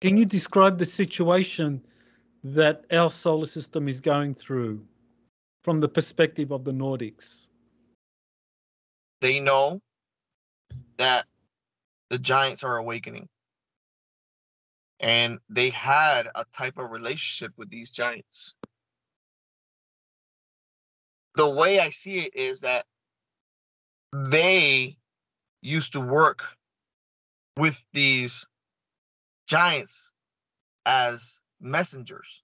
Can you describe the situation that our solar system is going through from the perspective of the Nordics? They know that the giants are awakening. And they had a type of relationship with these giants. The way I see it is that they used to work with these giants as messengers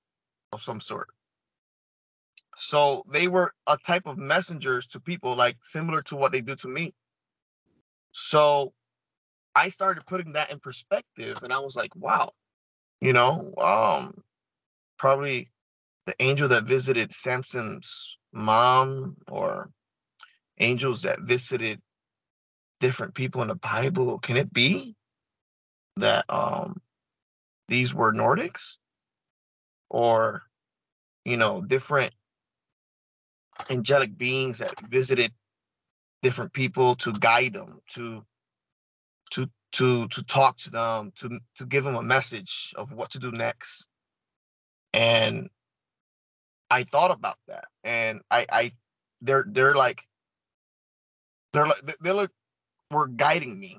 of some sort. So they were a type of messengers to people, like similar to what they do to me. So I started putting that in perspective and I was like, wow, you know, um, probably the angel that visited Samson's mom or angels that visited different people in the Bible. Can it be that um these were Nordics? Or, you know, different angelic beings that visited different people to guide them, to to to to talk to them, to to give them a message of what to do next. And I thought about that, and I I they're they're like they're like they're like were guiding me,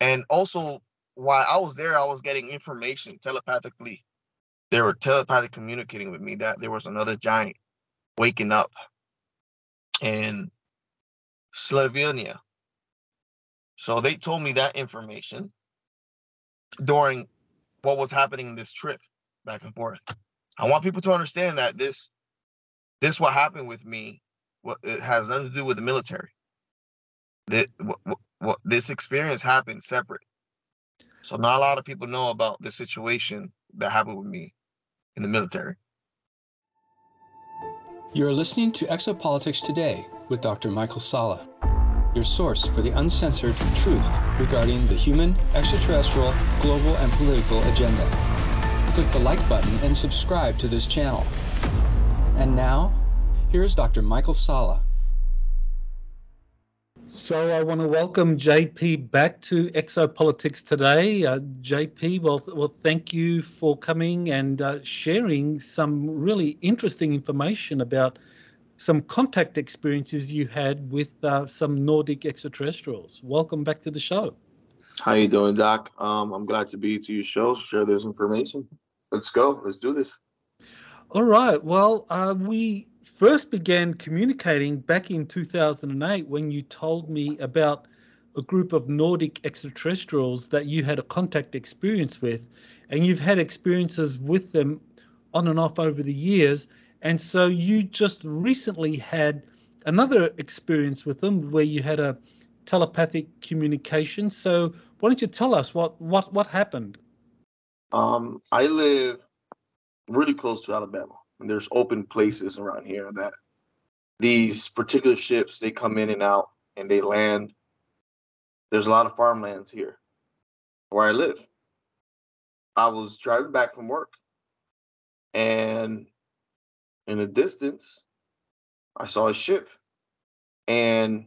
and also while I was there, I was getting information telepathically. They were telepathically communicating with me that there was another giant waking up in Slovenia so they told me that information during what was happening in this trip back and forth. I want people to understand that this this what happened with me what it has nothing to do with the military. That what, what, what this experience happened separate. So not a lot of people know about the situation that happened with me in the military. You're listening to Exopolitics Today with Dr. Michael Salla, your source for the uncensored truth regarding the human, extraterrestrial, global, and political agenda. Click the like button and subscribe to this channel. And now, here's Dr. Michael Salla. So I want to welcome JP back to Exopolitics today. Uh, JP, well, well, thank you for coming and uh, sharing some really interesting information about some contact experiences you had with uh, some Nordic extraterrestrials. Welcome back to the show. How you doing, Doc? Um, I'm glad to be to your show, share this information. Let's go. Let's do this. All right. Well, uh, we first began communicating back in 2008 when you told me about a group of Nordic extraterrestrials that you had a contact experience with, and you've had experiences with them on and off over the years. And so you just recently had another experience with them where you had a telepathic communication. So why don't you tell us what what what happened? Um, I live really close to Alabama, and there's open places around here that these particular ships they come in and out and they land. There's a lot of farmlands here where I live. I was driving back from work and in the distance, I saw a ship and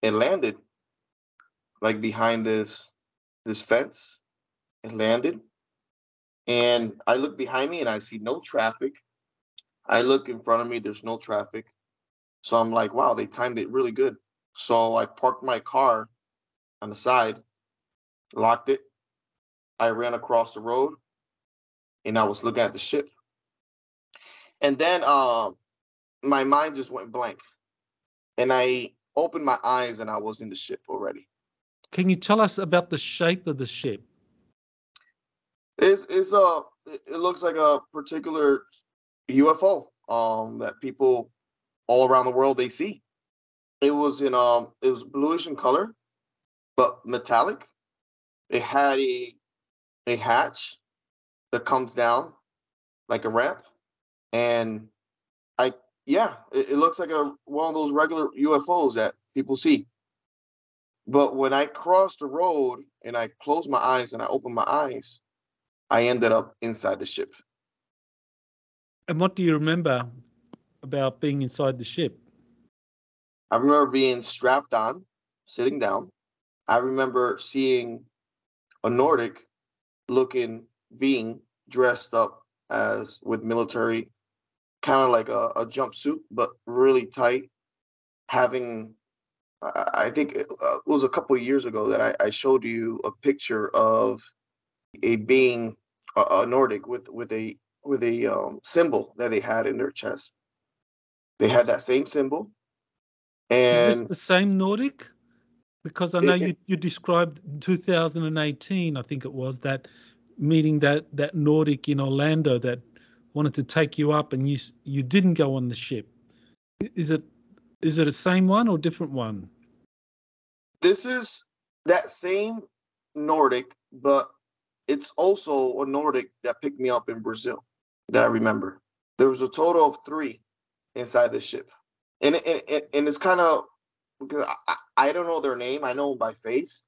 it landed like behind this this fence. It landed. And I look behind me and I see no traffic. I look in front of me, there's no traffic. So I'm like, wow, they timed it really good. So I parked my car on the side, locked it. I ran across the road and I was looking at the ship. And then um, my mind just went blank, and I opened my eyes, and I was in the ship already. Can you tell us about the shape of the ship? It's it's a it looks like a particular UFO um that people all around the world they see. It was in um it was bluish in color, but metallic. It had a a hatch that comes down like a ramp, and I yeah, it, it looks like a one of those regular UFOs that people see. But when I crossed the road and I closed my eyes and I opened my eyes, I ended up inside the ship. And what do you remember about being inside the ship? I remember being strapped on, sitting down. I remember seeing a Nordic looking being dressed up as with military, kind of like a, a jumpsuit, but really tight, having I think it uh, was a couple years ago that I, I showed you a picture of a being a, a Nordic with with a with a um, symbol that they had in their chest. They had that same symbol, and Is this the same Nordic? Because I know It- you, you described 2018, I think it was that meeting that that Nordic in Orlando that wanted to take you up, and you you didn't go on the ship. Is it is it a same one or different one? this is that same Nordic, but it's also a Nordic that picked me up in Brazil that I remember. There was a total of three inside the ship, and and, and it's kind of because I, I I don't know their name. I know them by face,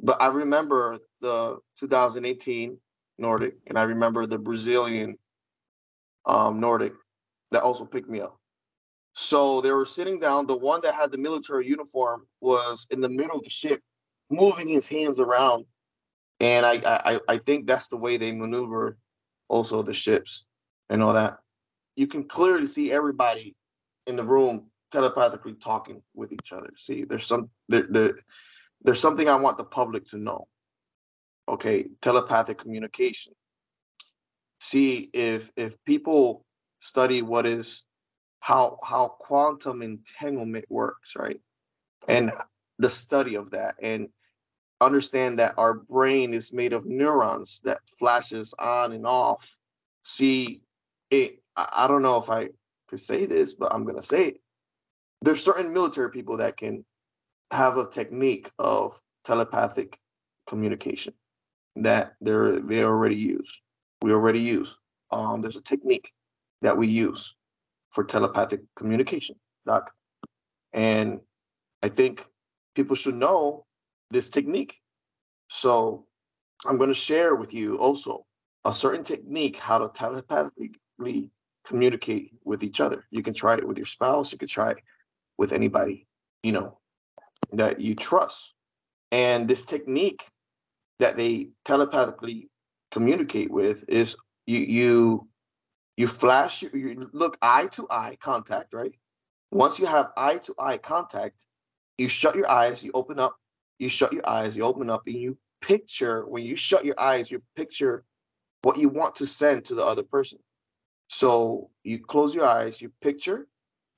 but I remember the 2018 Nordic, and I remember the Brazilian um, Nordic that also picked me up. So they were sitting down. The one that had the military uniform was in the middle of the ship, moving his hands around, and I I, I think that's the way they maneuver also the ships and all that. You can clearly see everybody in the room telepathically talking with each other. See, there's some there, there, there's something I want the public to know. Okay, telepathic communication. See if if people study what is how how quantum entanglement works, right? And the study of that and understand that our brain is made of neurons that flashes on and off. See, it I don't know if I could say this, but I'm gonna say it. There's certain military people that can have a technique of telepathic communication that they're they already use. We already use. Um, there's a technique that we use for telepathic communication, doc. And I think people should know this technique. So I'm going to share with you also a certain technique how to telepathically communicate with each other. You can try it with your spouse, you can try it with anybody, you know, that you trust. And this technique that they telepathically communicate with is you you you flash you look eye to eye contact, right? Once you have eye to eye contact, you shut your eyes, you open up, you shut your eyes, you open up, and you picture when you shut your eyes, you picture what you want to send to the other person. So you close your eyes, you picture,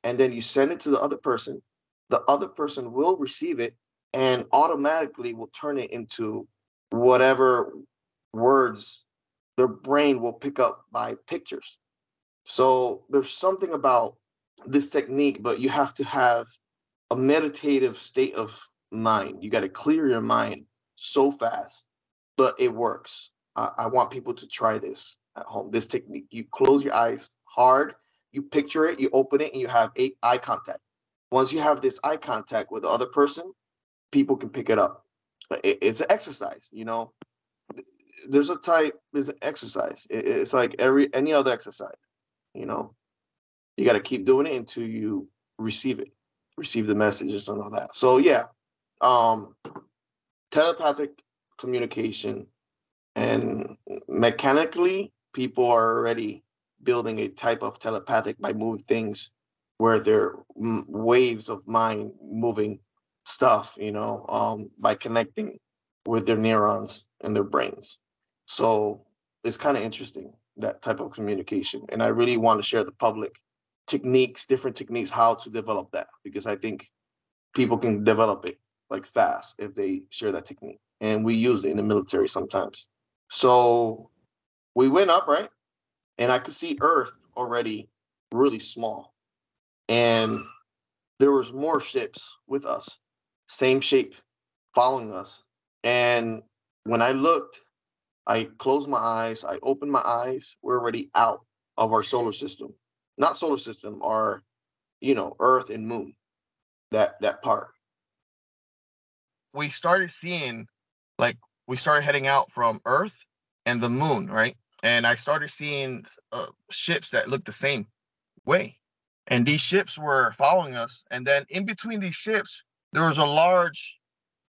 and then you send it to the other person. The other person will receive it and automatically will turn it into whatever words their brain will pick up by pictures. So there's something about this technique, but you have to have a meditative state of mind. You got to clear your mind so fast, but it works. I, I want people to try this at home. This technique. You close your eyes hard, you picture it, you open it, and you have eight eye contact. Once you have this eye contact with the other person, people can pick it up. It- it's an exercise, you know. There's a type, there's an exercise. It- it's like every any other exercise, you know. You got to keep doing it until you receive it, receive the messages and all that. So yeah, um, telepathic communication and mechanically, people are already building a type of telepathic by moving things where they're mm, waves of mind moving stuff, you know, um, by connecting with their neurons and their brains. So it's kind of interesting that type of communication, and I really want to share the public techniques, different techniques, how to develop that because I think people can develop it like fast if they share that technique, and we use it in the military sometimes. So we went up, right? And I could see Earth already really small. And there was more ships with us, same shape, following us. And when I looked, I closed my eyes, I opened my eyes, we're already out of our solar system. Not solar system, our, you know, Earth and Moon. That that part. We started seeing like we started heading out from Earth and the moon, right? And I started seeing uh, ships that looked the same way. And these ships were following us. And then in between these ships, there was a large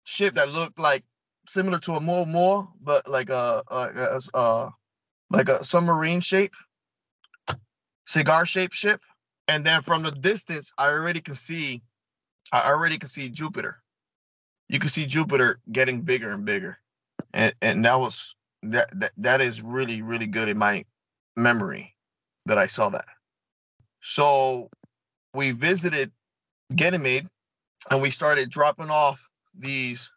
ship that looked like similar to a Moa Moa, but like a, a, a, a like a submarine shape, cigar shaped ship. And then from the distance, I already can see, I already can see Jupiter. You can see Jupiter getting bigger and bigger. And and that was that that, that is really, really good in my memory that I saw that. So we visited Ganymede and we started dropping off these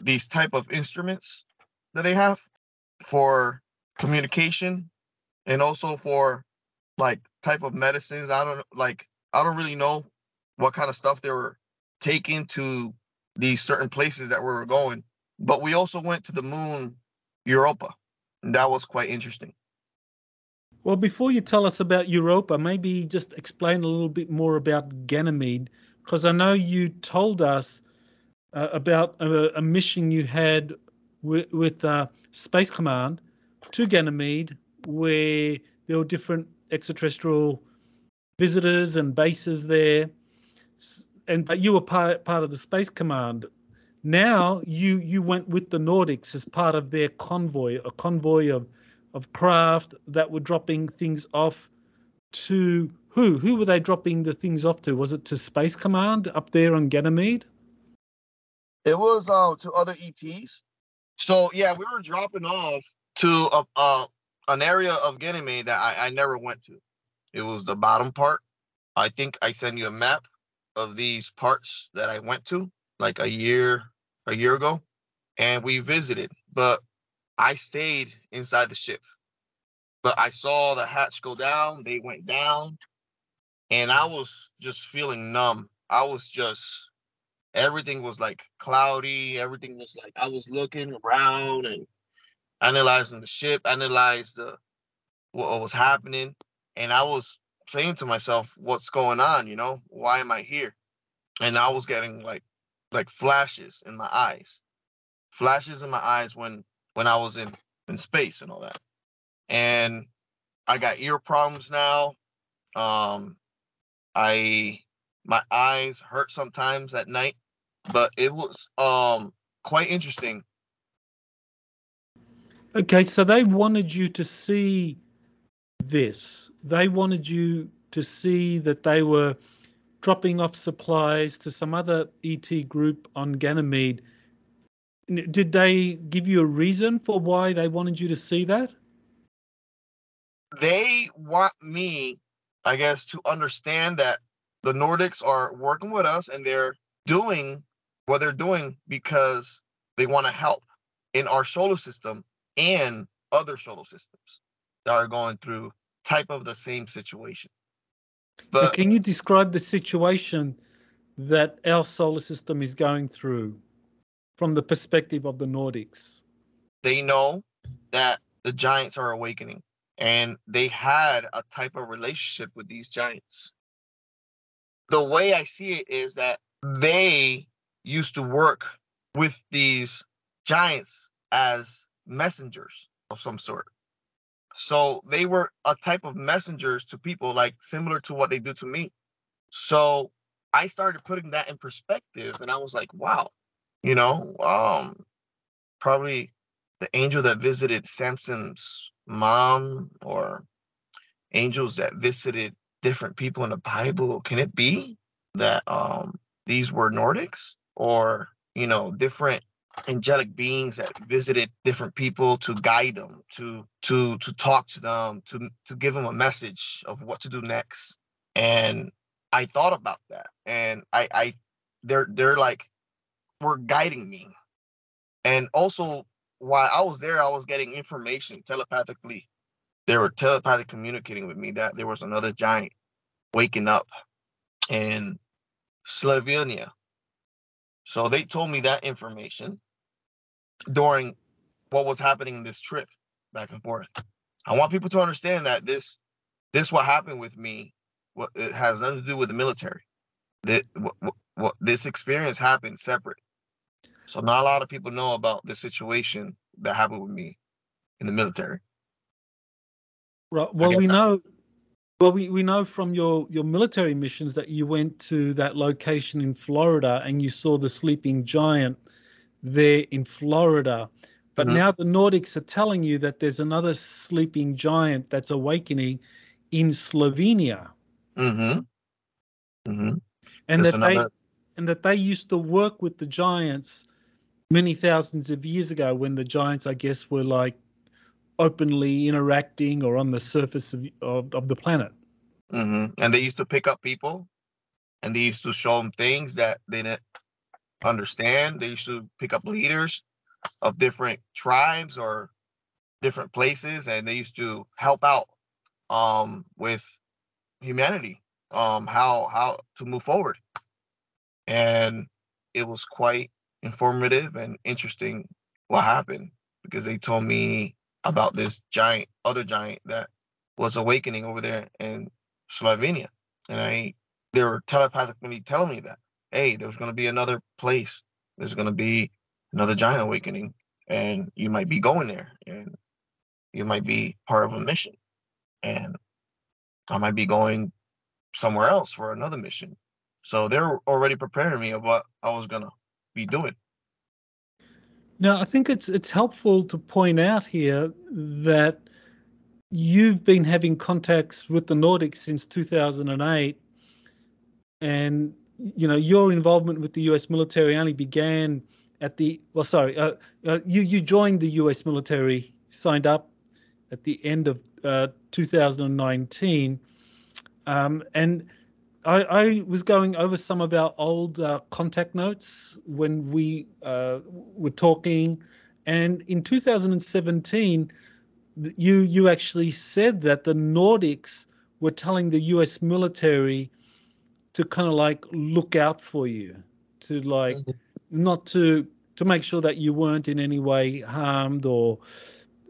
these type of instruments that they have for communication and also for like type of medicines. I don't like I don't really know what kind of stuff they were taking to these certain places that we were going. But we also went to the moon Europa. That was quite interesting. Well, before you tell us about Europa, maybe just explain a little bit more about Ganymede, because I know you told us uh, about a, a, mission you had with, with uh, Space Command to Ganymede, where there were different extraterrestrial visitors and bases there, and but you were part part of the Space Command. Now you you went with the Nordics as part of their convoy, a convoy of of craft that were dropping things off to who? Who were they dropping the things off to? Was it to Space Command up there on Ganymede? It was uh, to other ETs. So yeah, we were dropping off to a, uh, an area of Ganymede that I, I never went to. It was the bottom part. I think I sent you a map of these parts that I went to like a year a year ago, and we visited. But I stayed inside the ship. But I saw the hatch go down, they went down, and I was just feeling numb. I was just everything was like cloudy, everything was like I was looking around and analyzing the ship, analyzed the what was happening, and I was saying to myself, "What's going on? You know, why am I here?" And I was getting like like flashes in my eyes, flashes in my eyes when when I was in in space and all that. And I got ear problems now. Um, I my eyes hurt sometimes at night, but it was um quite interesting. Okay, so they wanted you to see this. They wanted you to see that they were dropping off supplies to some other ET group on Ganymede did they give you a reason for why they wanted you to see that? They want me, I guess, to understand that the Nordics are working with us and they're doing what they're doing because they want to help in our solar system and other solar systems that are going through type of the same situation. But can you describe the situation that our solar system is going through? from the perspective of the Nordics? They know that the giants are awakening and they had a type of relationship with these giants. The way I see it is that they used to work with these giants as messengers of some sort. So they were a type of messengers to people, like similar to what they do to me. So I started putting that in perspective and I was like, wow, you know, um, probably the angel that visited Samson's mom or angels that visited different people in the Bible. Can it be that um, these were Nordics or, you know, different angelic beings that visited different people to guide them, to to to talk to them, to to give them a message of what to do next. And I thought about that. And I I they're they're like were guiding me. And also, while I was there, I was getting information telepathically. They were telepathically communicating with me that there was another giant waking up in Slovenia. So they told me that information during what was happening in this trip back and forth. I want people to understand that this this what happened with me what it has nothing to do with the military. That what, what this experience happened separate. So not a lot of people know about the situation that happened with me in the military. Right. Well, we know. Well, we, we know from your, your military missions that you went to that location in Florida and you saw the sleeping giant there in Florida. But Mhm. now the Nordics are telling you that there's another sleeping giant that's awakening in Slovenia, Mm-hmm. Mm-hmm. and There's that they and that they used to work with the giants many thousands of years ago when the giants, I guess, were like openly interacting or on the surface of of, of the planet. hmm And they used to pick up people, and they used to show them things that they didn't understand. They used to pick up leaders of different tribes or different places, and they used to help out um, with humanity, um, how how to move forward. And it was quite informative and interesting what happened because they told me about this giant, other giant that was awakening over there in Slovenia, and I they were telepathically telling me that hey, there's going to be another place, there's going to be another giant awakening, and you might be going there, and you might be part of a mission, and I might be going somewhere else for another mission. So they're already preparing me of what I was gonna be doing. Now, I think it's it's helpful to point out here that you've been having contacts with the Nordics since 2008, and you know your involvement with the U.S. military only began at the well, sorry, uh, uh, you you joined the U.S. military, signed up at the end of uh, 2019, um, and I, I was going over some of our old uh, contact notes when we uh, were talking, and in 2017, you you actually said that the Nordics were telling the U.S. military to kind of like look out for you, to like Mhm. not to to make sure that you weren't in any way harmed or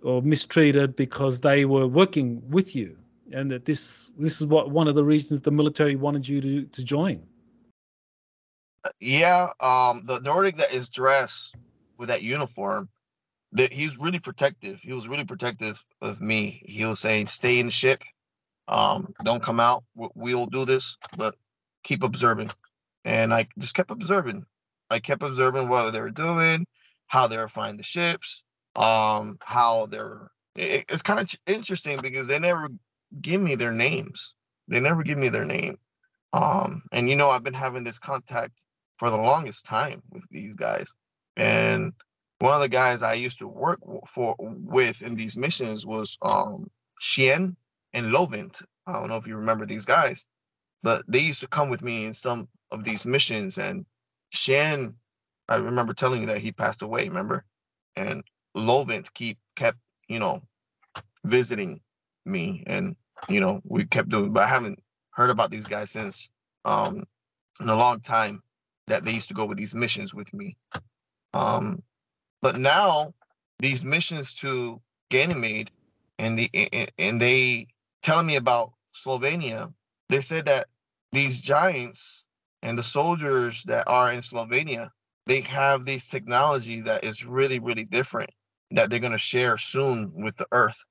or mistreated because they were working with you and that this this is what one of the reasons the military wanted you to to join Yeah, um, the Nordic that is dressed with that uniform, that he's really protective. He was really protective of me. He was saying, "Stay in the ship, um, don't come out. We- We'll do this, but keep observing." And I just kept observing. I kept observing what they were doing, how they were flying the ships, um, how they're. It, it's kind of interesting because they never give me their names. They never give me their name. Um, and you know, I've been having this contact for the longest time with these guys. And one of the guys I used to work for with in these missions was um Shien and Lovent. I don't know if you remember these guys, but they used to come with me in some of these missions. And Shien, I remember telling you that he passed away. Remember? And Lovent keep kept you know visiting me, and you know we kept doing. But I haven't heard about these guys since um in a long time that they used to go with these missions with me. Um, but now these missions to Ganymede and the and- they telling me about Slovenia, they said that these giants and the soldiers that are in Slovenia, they have this technology that is really, really different that they're gonna share soon with the earth.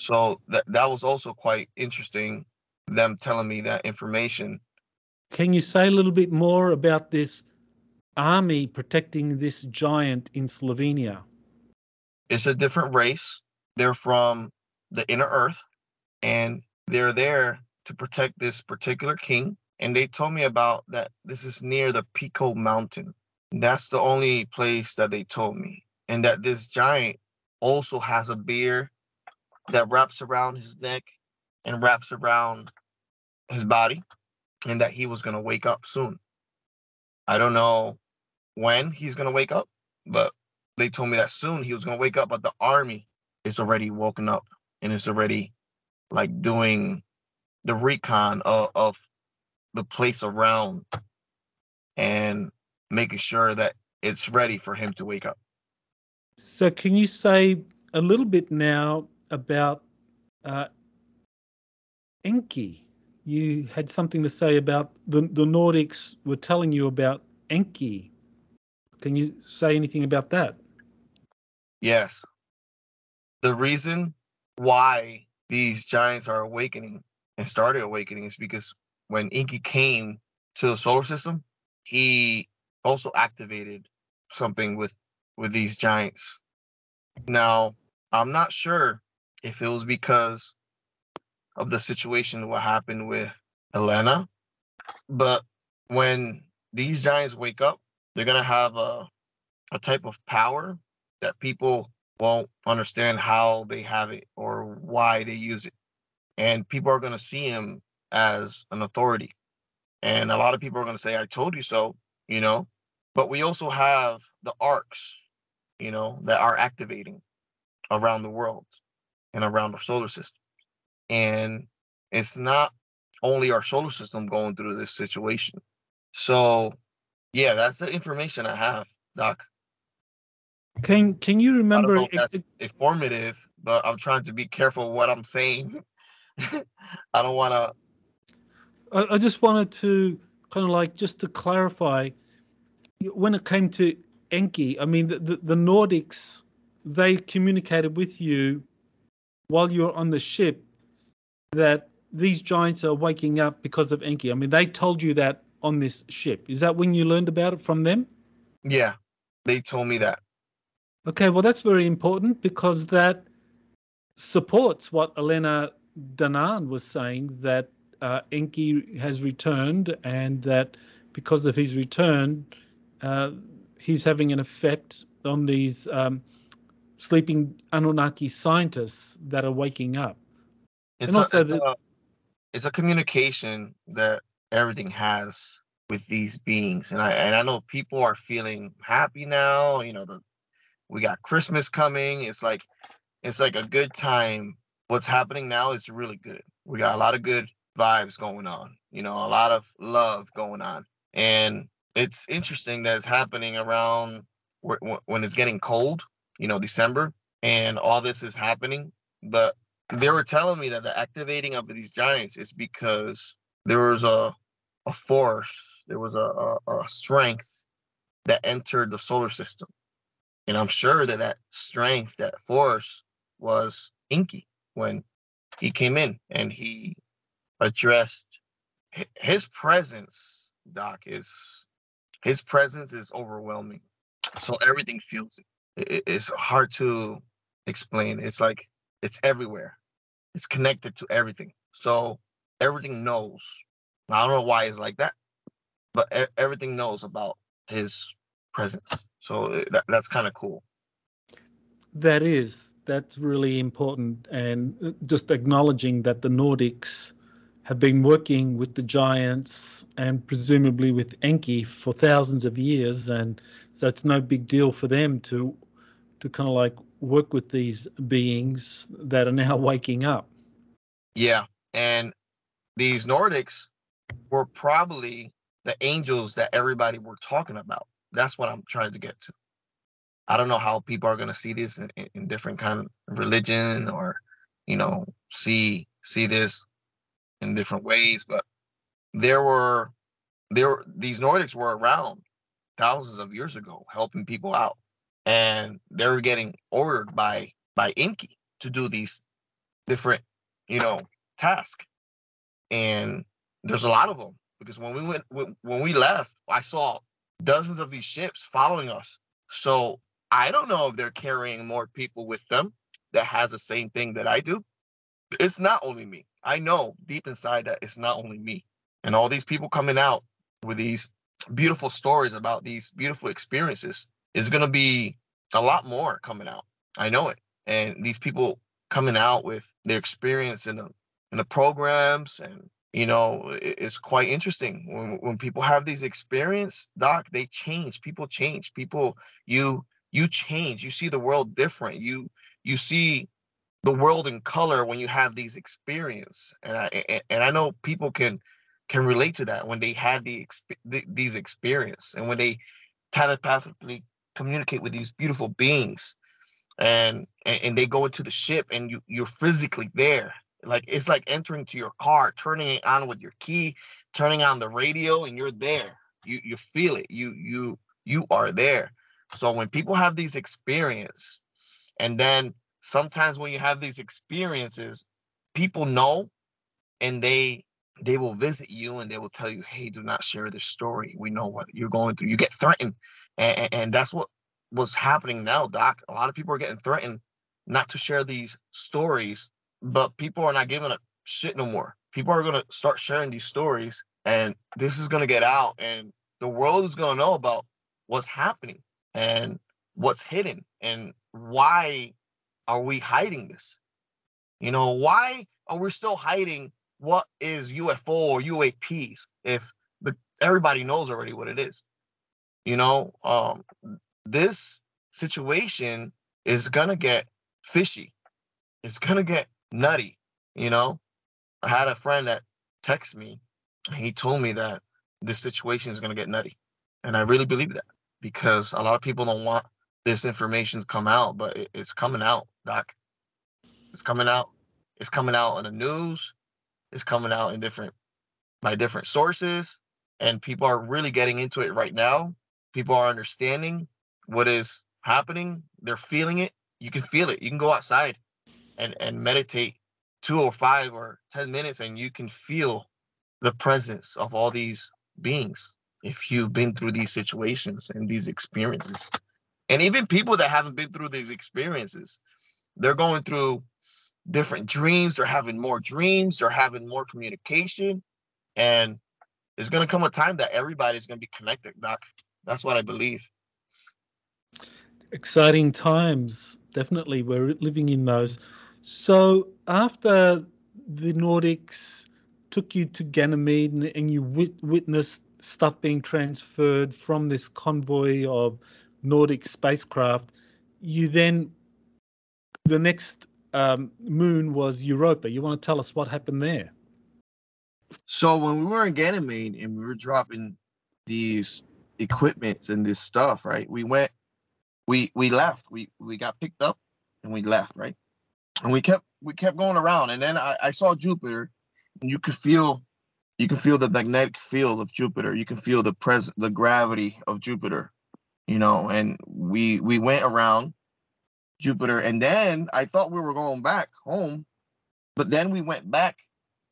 So that that was also quite interesting, them telling me that information. can you say a little bit more about this army protecting this giant in slovenia it's a different race. They're from the inner earth and they're there to protect this particular king. And they told me about that this is near the Pico Mountain. That's the only place that they told me. And that this giant also has a beard that wraps around his neck and wraps around his body, and that he was going to wake up soon. I don't know when he's going to wake up, but they told me that soon he was going to wake up, but the army is already woken up and it's already like doing the recon of, of the place around and making sure that it's ready for him to wake up. so can you say a little bit now about uh, enki you had something to say about the, the nordics were telling you about enki can you say anything about that Yes. The reason why these giants are awakening and started awakening is because when Enki came to the solar system, he also activated something with with these giants. Now, I'm not sure if it was because of the situation what happened with Elena, but when these giants wake up, they're gonna have a a type of power that people won't understand how they have it or why they use it. And people are gonna see him as an authority. And a lot of people are gonna say, I told you so, you know. But we also have the arcs, you know, that are activating around the world and around the solar system. And it's not only our solar system going through this situation. So, yeah, that's the information I have, Doc. Can Can you I don't remember? know if that's informative, but I'm trying to be careful what I'm saying. I don't want to. I, I just wanted to kind of like just to clarify when it came to Enki. I mean, the, the, the Nordics they communicated with you while you're on the ship that these giants are waking up because of Enki. I mean, they told you that on this ship. Is that when you learned about it from them? Yeah, they told me that. Okay, well, that's very important because that supports what Elena Danan was saying that uh, Enki has returned and that because of his return, uh, he's having an effect on these um, sleeping Anunnaki scientists that are waking up. It's, a, also it's, the- a, it's a communication that everything has with these beings, and I and I know people are feeling happy now. You know, the we got Christmas coming. It's like it's like a good time. What's happening now is really good. We got a lot of good vibes going on. You know, a lot of love going on, and it's interesting that it's happening around wh- wh- when it's getting cold. You know, December, and all this is happening, but they were telling me that the activating of these giants is because there was a a force, there was a, a, a strength that entered the solar system, and I'm sure that that strength, that force, was Enki when he came in and he addressed his presence. Doc is his presence is overwhelming, so everything feels it. I- i- It's hard to explain. It's like it's everywhere it's connected to everything. So everything knows. I don't know why it's like that, but everything knows about his presence. So uh, that, that's kind of cool. That is, that's really important. And uh, just acknowledging that the Nordics have been working with the giants and presumably with Enki for thousands of years. And so it's no big deal for them to to kind of like work with these beings that are now waking up. Yeah. And these Nordics were probably the angels that everybody were talking about. That's what I'm trying to get to. I don't know how people are going to see this in, in, different kind of religion or, you know, see see this in different ways, but there were there these Nordics were around thousands of years ago helping people out and they were getting ordered by by Enki to do these different you know tasks. And there's a lot of them because when we went when, when we left I saw dozens of these ships following us. So I don't know if they're carrying more people with them that has the same thing that I do. It's not only me. I know deep inside that it's not only me. And all these people coming out with these beautiful stories about these beautiful experiences is going to be a lot more coming out. I know it. And these people coming out with their experience in the in the programs and you know it- it's quite interesting. When when people have these experience doc they change. People change. People you you change. You see the world different. You you see the world in color when you have these experience. And i and, i know people can can relate to that when they had the, the these experience. And when they telepathically communicate with these beautiful beings and, and and they go into the ship and you you're physically there. Like it's like entering to your car turning it on with your key turning on the radio and you're there. You you feel it. You you you are there. So when people have these experience and then sometimes when you have these experiences people know and they they will visit you and they will tell you hey do not share this story. We know what you're going through. You get threatened and, and, that's what what's happening now, Doc. A lot of people are getting threatened not to share these stories, but people are not giving a shit no more. People are gonna start sharing these stories, and this is gonna get out, and the world is gonna know about what's happening and what's hidden and why are we hiding this? You know, why are we still hiding what is UFO or UAPs if the everybody knows already what it is? You know, um, this situation is gonna get fishy. It's gonna get nutty. You know, I had a friend that texted me. He told me that this situation is gonna get nutty, and I really believe that because a lot of people don't want this information to come out, but it, it's coming out, Doc. It's coming out. It's coming out in the news. It's coming out in different by different sources, and people are really getting into it right now. People are understanding what is happening. They're feeling it. You can feel it. You can go outside and and meditate two or five or ten minutes, and you can feel the presence of all these beings if you've been through these situations and these experiences. And even people that haven't been through these experiences, they're going through different dreams, they're having more dreams, they're having more communication. And it's gonna come a time that everybody's gonna be connected, Doc. That's what I believe. Exciting times. Definitely. We're living in those. So after the Nordics took you to Ganymede and, and you wit- witnessed stuff being transferred from this convoy of Nordic spacecraft, you then the next um, moon was Europa. You want to tell us what happened there? So when we were in Ganymede and we were dropping these equipments and this stuff, right? We went, we we left. We we got picked up and we left, right? And we kept we kept going around, and then I, I saw Jupiter, and you could feel you can feel the magnetic field of Jupiter. You can feel the present the gravity of Jupiter, you know, and we we went around Jupiter and then I thought we were going back home, but then we went back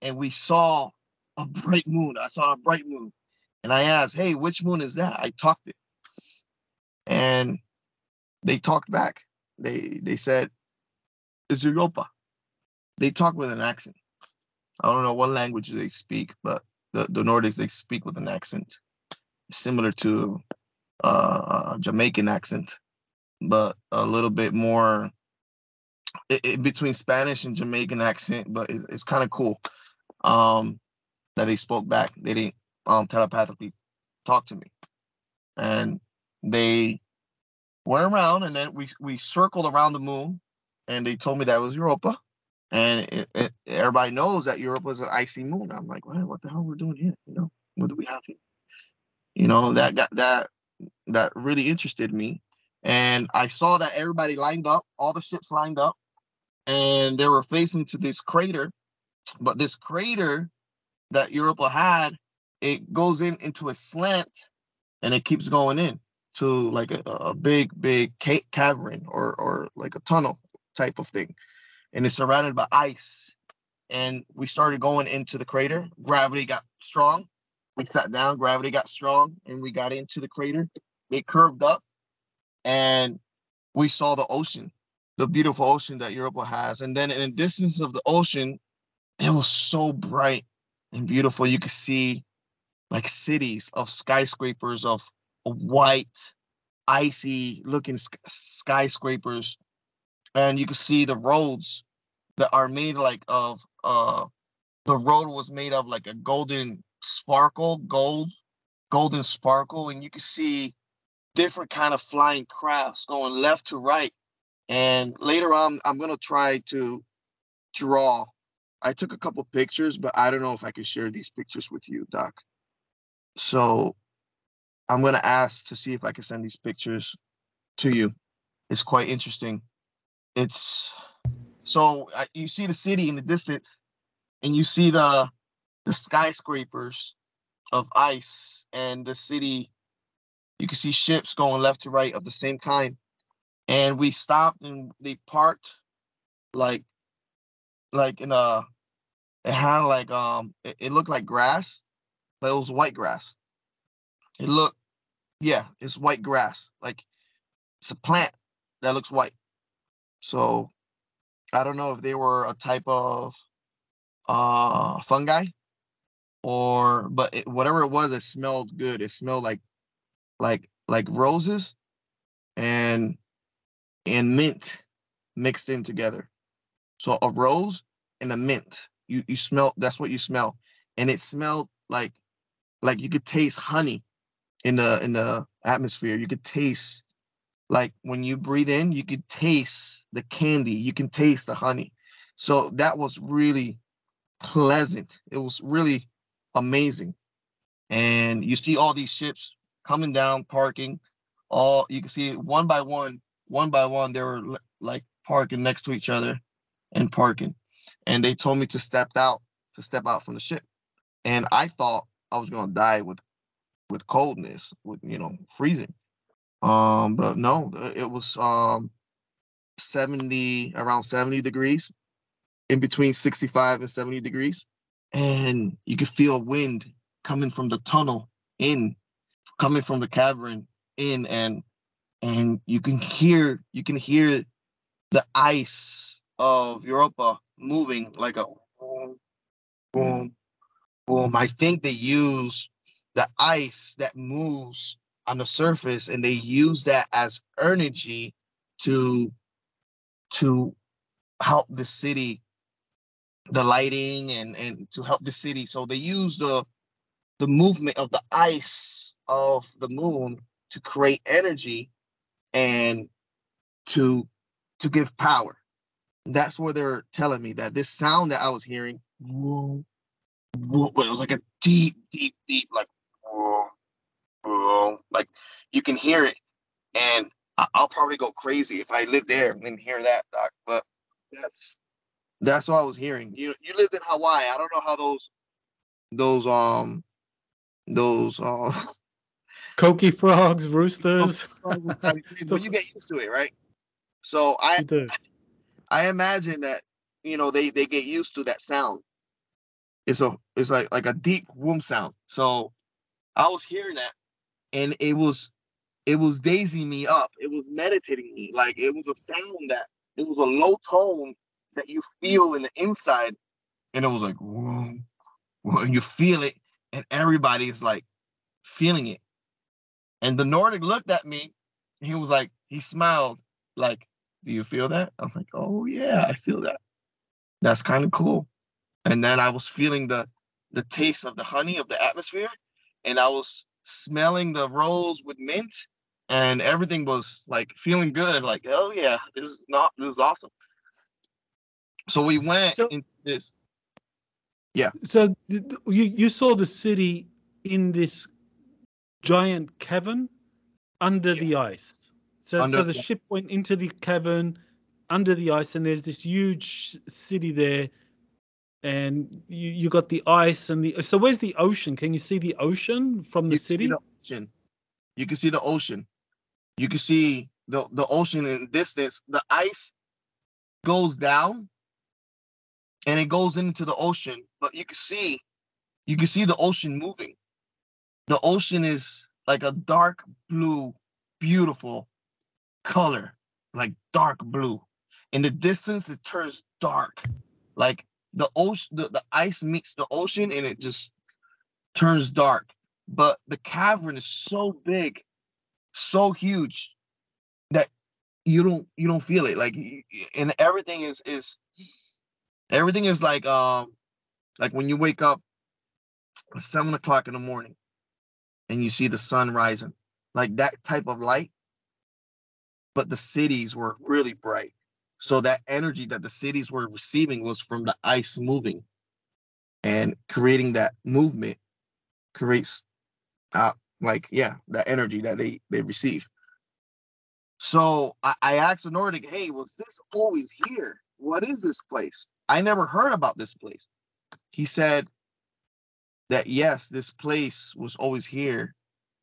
and we saw a bright moon. I saw a bright moon. And I asked, "Hey, which moon is that?" I talked it. And they talked back. They they said, "It's Europa." They talk with an accent. I don't know what language they speak, but the, the Nordics they speak with an accent similar to uh, a Jamaican accent, but a little bit more it, it, between Spanish and Jamaican accent. But it, it's kind of cool um, that they spoke back. They didn't um, telepathically talk to me, and they went around, and then we we circled around the moon, and they told me that was Europa and it, it, everybody knows that Europa was an icy moon. I'm like, well, what the hell we're doing here? You know, what do we have here? You know, that got that that really interested me, and I saw that everybody lined up, all the ships lined up, and they were facing to this crater, but this crater that Europa had, it goes in into a slant, and it keeps going in to like a, a big, big cave cavern or or like a tunnel type of thing and it's surrounded by ice. And we started going into the crater. Gravity got strong. We sat down, gravity got strong, and we got into the crater. It curved up, and we saw the ocean, the beautiful ocean that Europa has. And then in the distance of the ocean, it was so bright and beautiful. You could see like cities of skyscrapers of, white, icy looking skyscrapers and you can see the roads that are made like of uh the road was made of like a golden sparkle gold golden sparkle and you can see different kind of flying crafts going left to right. And later on i'm to try to draw. I took a couple pictures but i don't know if i can share these pictures with you doc so i'm going to ask to see if i can send these pictures to you it's quite interesting it's so you see the city in the distance, and you see the the skyscrapers of ice, and the city. You can see ships going left to right of the same kind, and we stopped and they parked, like, like in a. It had like um, it, it looked like grass, but it was white grass. It looked, yeah, it's white grass. Like it's a plant that looks white. So I don't know if they were a type of uh fungi or but it, whatever it was, it smelled good. It smelled like like like roses and and mint mixed in together. So a rose and a mint. You you smell that's what you smell. And it smelled like like you could taste honey in the in the atmosphere. You could taste like when you breathe in, you could taste the candy, you can taste the honey. So that was really pleasant. It was really amazing. And you see all these ships coming down, parking. All you can see one by one, one by one, they were like parking next to each other and parking. And they told me to step out, to step out from the ship. And I thought I was gonna die with with coldness, with you know, freezing. Um, but no, it was um 70 around 70 degrees, in between 65 and 70 degrees. And you could feel wind coming from the tunnel in, coming from the cavern in, and and you can hear you can hear the ice of Europa moving like a boom, boom, boom. I think they use the ice that moves on the surface and they use that as energy to to help the city the lighting and and to help the city so they use the the movement of the ice of the moon to create energy and to to give power that's where they're telling me that this sound that i was hearing whoa, it was like a deep deep deep like whoa, whoa, like you can hear it and I'll probably go crazy if I lived there and hear that, Doc. But that's that's what I was hearing. You you lived in Hawaii. I don't know how those those um those uh Coqui frogs, roosters. but you get used to it, right? So I I imagine that you know they they get used to that sound. It's a it's like like a deep womb sound. So I was hearing that, and it was it was dazing me up. It was meditating me. Like it was a sound that it was a low tone that you feel in the inside, and it was like whoa, whoa you feel it, and everybody's like feeling it. And the Nordic looked at me, he was like, he smiled, like, "Do you feel that?" I'm like, "Oh yeah, I feel that. That's kind of cool." And then I was feeling the the taste of the honey of the atmosphere, and I was smelling the rose with mint, and everything was like feeling good. Like, oh yeah, this is not this is awesome. So we went so, into this. Yeah. So you you saw the city in this giant cavern under yeah. the ice. So under, so the ship went into the cavern under the ice, and there's this huge city there, and you you got the ice and the. So where's the ocean? Can you see the ocean from the you city? the ocean. You can see the ocean. You can see the the ocean in distance. The ice goes down and it goes into the ocean, but you can see you can see the ocean moving. The ocean is like a dark blue, beautiful color, like dark blue. In the distance, it turns dark. Like the ocean, the, the ice meets the ocean and it just turns dark. But the cavern is so big so huge that you don't you don't feel it like and everything is is everything is like um like when you wake up at seven o'clock in the morning and you see the sun rising like that type of light but the cities were really bright so that energy that the cities were receiving was from the ice moving. And creating that movement creates uh, like yeah that energy that they they receive. So I, I asked the nordic hey was this always here? What is this place? I never heard about this place. He said that yes this place was always here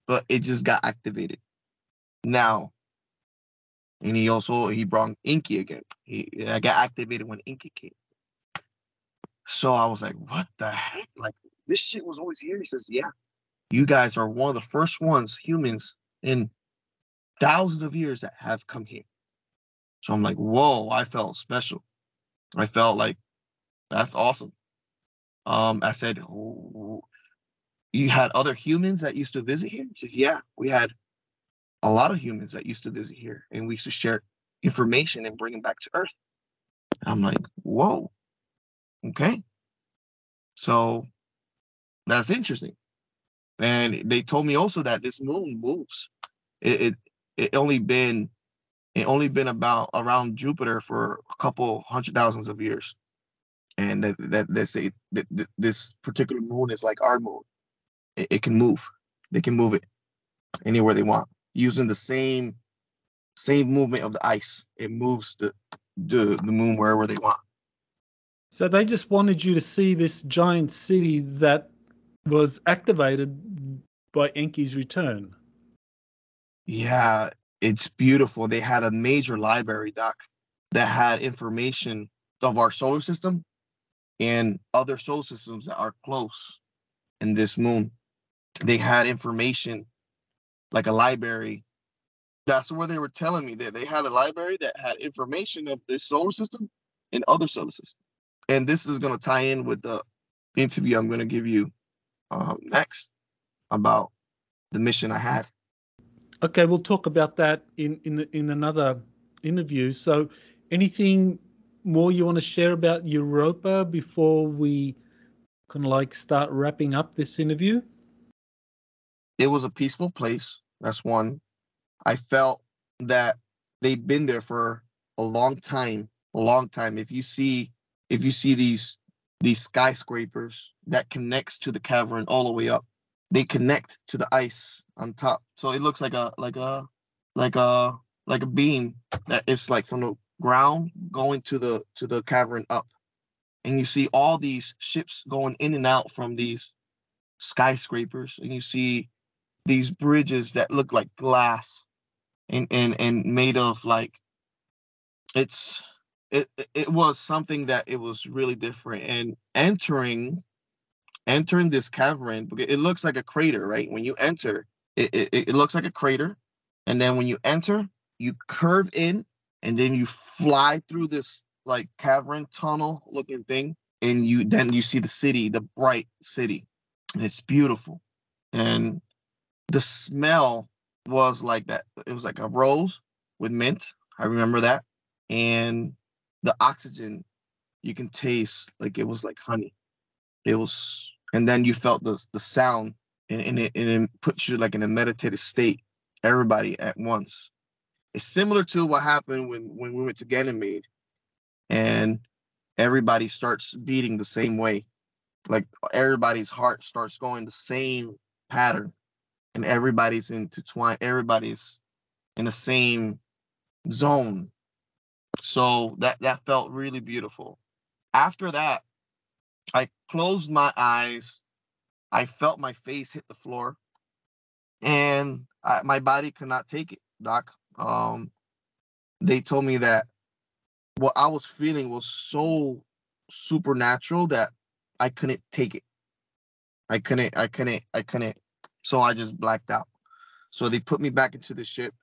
but it just got activated. Now and he also he brought Enki again he I got activated when Enki came so i was like what the heck like this shit was always here he says yeah you guys are one of the first ones, humans, in thousands of years that have come here. So I'm like, whoa, I felt special. I felt like that's awesome. Um, I said, oh, you had other humans that used to visit here? He said, yeah, we had a lot of humans that used to visit here and we used to share information and bring them back to Earth. I'm like, whoa, okay. So that's interesting. And they told me also that this moon moves. It it, it only been it only been about around Jupiter for a couple hundred thousands of years, and that that they say that, this particular moon is like our moon. It, it can move. They can move it anywhere they want using the same same movement of the ice. It moves the the, the moon wherever they want. So they just wanted you to see this giant city that was activated by Enki's return. Yeah, it's beautiful. They had a major library, Doc, that had information of our solar system and other solar systems that are close in this moon. They had information like a library. That's where they were telling me that they had a library that had information of this solar system and other solar systems. And this is going to tie in with the interview I'm going to give you um, next about the mission I had. Okay, we'll talk about that in in in another interview. So, anything more you want to share about Europa before we kind of like start wrapping up this interview? It was a peaceful place. That's one. I felt that they've been there for a long time, a long time. If you see, if you see these these skyscrapers that connects to the cavern all the way up, they connect to the ice on top. So it looks like a like a like a like a beam that is like from the ground going to the to the cavern up. And you see all these ships going in and out from these skyscrapers and you see these bridges that look like glass and and and made of like it's it it was something that it was really different. And entering entering this cavern it looks like a crater right? When you enter it, it, it looks like a crater. And then when you enter you curve in and then you fly through this like cavern tunnel looking thing. And you then you see the city the bright city. And it's beautiful. And the smell was like that. It was like a rose with mint. I remember that. And the oxygen you can taste like it was like honey. It was, and then you felt the the sound, and, and it and it puts you like in a meditative state. Everybody at once. It's similar to what happened when when we went to Ganymede, and everybody starts beating the same way. Like everybody's heart starts going the same pattern and everybody's intertwined, everybody's in the same zone. So that that felt really beautiful. After that, I closed my eyes. I felt my face hit the floor, and I, my body could not take it, Doc. Um, they told me that what I was feeling was so supernatural that I couldn't take it. I couldn't. I couldn't. I couldn't so I just blacked out. So they put me back into the ship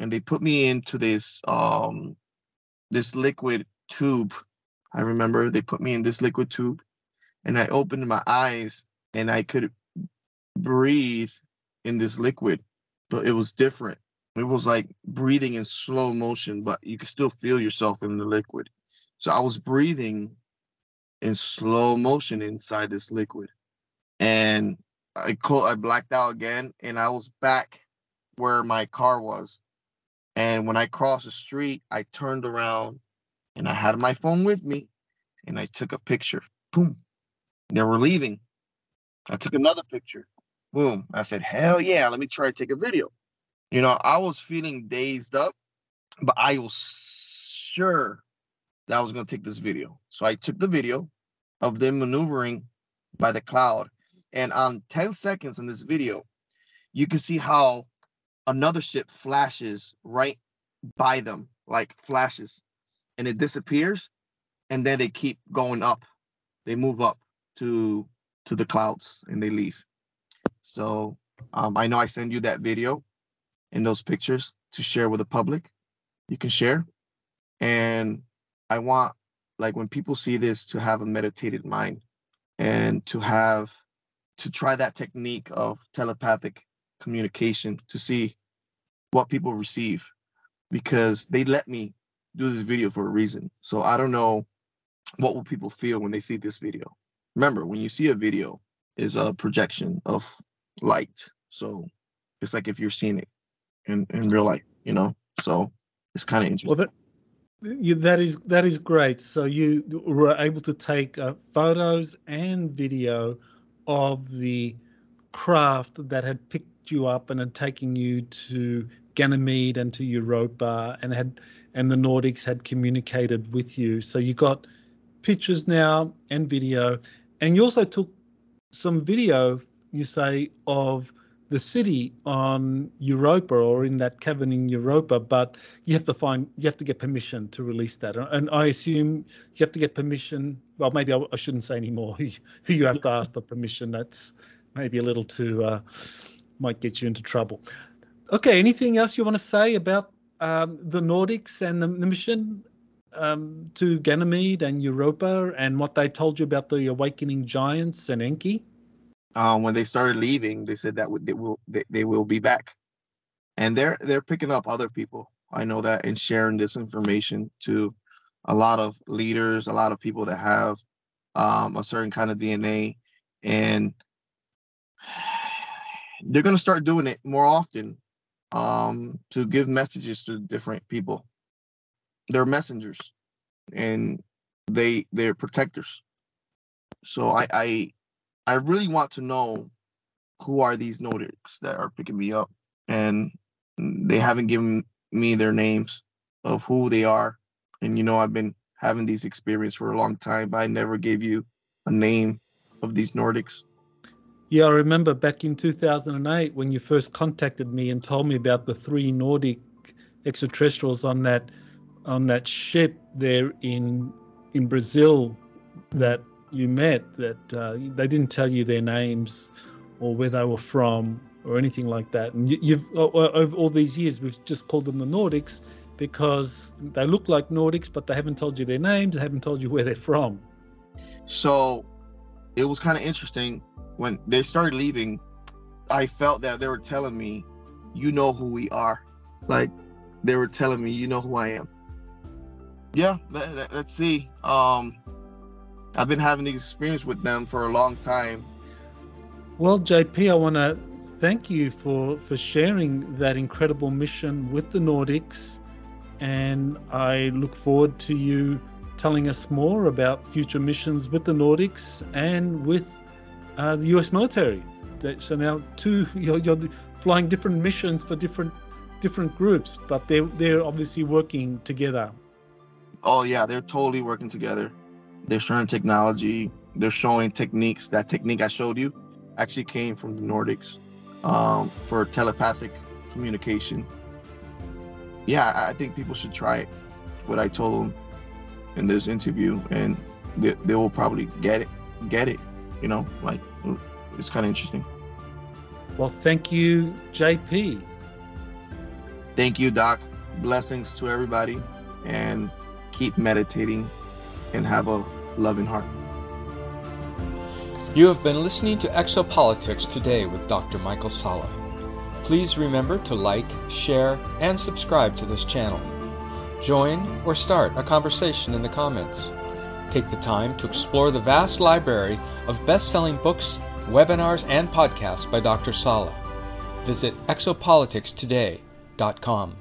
and they put me into this um this liquid tube. I remember they put me in this liquid tube and I opened my eyes and I could breathe in this liquid, but it was different. It was like breathing in slow motion, but you could still feel yourself in the liquid. So I was breathing in slow motion inside this liquid. And I clo- I blacked out again, and I was back where my car was. And when I crossed the street, I turned around, and I had my phone with me, and I took a picture. Boom, they were leaving. I took another picture. Boom. I said, hell yeah, let me try to take a video. You know, I was feeling dazed up, but I was sure that I was going to take this video. So I took the video of them maneuvering by the cloud and on 10 seconds in this video, you can see how another ship flashes right by them, like flashes, and it disappears, and then they keep going up. They move up to to the clouds and they leave. So um, I know I send you that video and those pictures to share with the public. You can share. And I want like when people see this to have a meditated mind and to have to try that technique of telepathic communication to see what people receive because they let me do this video for a reason. So I don't know what will people feel when they see this video. Remember, when you see a video is a projection of light. So it's like if you're seeing it in, in real life, you know? So it's kind of interesting. Well, that, that is that is great. So you were able to take uh, photos and video of the craft that had picked you up and had taken you to Ganymede and to Europa and had and the Nordics had communicated with you. So you got pictures now and video, and you also took some video. You say of the city on Europa or in that cavern in Europa, but you have to find you have to get permission to release that. And I assume you have to get permission. Well, maybe I, I shouldn't say anymore who you have to ask for permission. That's maybe a little too uh, might get you into trouble. Okay, anything else you want to say about um, the Nordics and the, the mission um, to Ganymede and Europa and what they told you about the awakening giants and Enki? Um, when they started leaving, they said that they will they, they will be back, and they're they're picking up other people. I know that and sharing this information to a lot of leaders, a lot of people that have um, a certain kind of DNA, and they're going to start doing it more often um, to give messages to different people. They're messengers, and they they're protectors. So I I I really want to know who are these Nordics that are picking me up, and they haven't given me their names of who they are. And you know, I've been having these experiences for a long time, but I never gave you a name of these Nordics. Yeah, I remember back in 2008 when you first contacted me and told me about the three Nordic extraterrestrials on that on that ship there in in Brazil that you met that uh, they didn't tell you their names or where they were from or anything like that. And you, have over all these years, we've just called them the Nordics because they look like Nordics, but they haven't told you their names, they haven't told you where they're from. So it was kind of interesting when they started leaving. I felt that they were telling me, "You know who we are," like they were telling me, "You know who I am." Yeah, let, let's see. Um, I've been having the experience with them for a long time. Well, JP, I want to thank you for for sharing that incredible mission with the Nordics, and I look forward to you telling us more about future missions with the Nordics and with uh, the U.S. military. So now, two you're, you're flying different missions for different different groups, but they're they're obviously working together. Oh yeah, they're totally working together. They're showing technology. They're showing techniques. That technique I showed you actually came from the Nordics um, for telepathic communication. Yeah, I think people should try it. What I told them in this interview, and they, they will probably get it. Get it. You know, like it's kind of interesting. Well, thank you, JP. Thank you, Doc. Blessings to everybody, and keep meditating and have a loving heart. You have been listening to Exopolitics today with Dr. Michael Salla. Please remember to like, share, and subscribe to this channel. Join or start a conversation in the comments. Take the time to explore the vast library of best selling books, webinars, and podcasts by Dr. Salla. Visit exopoliticstoday.com.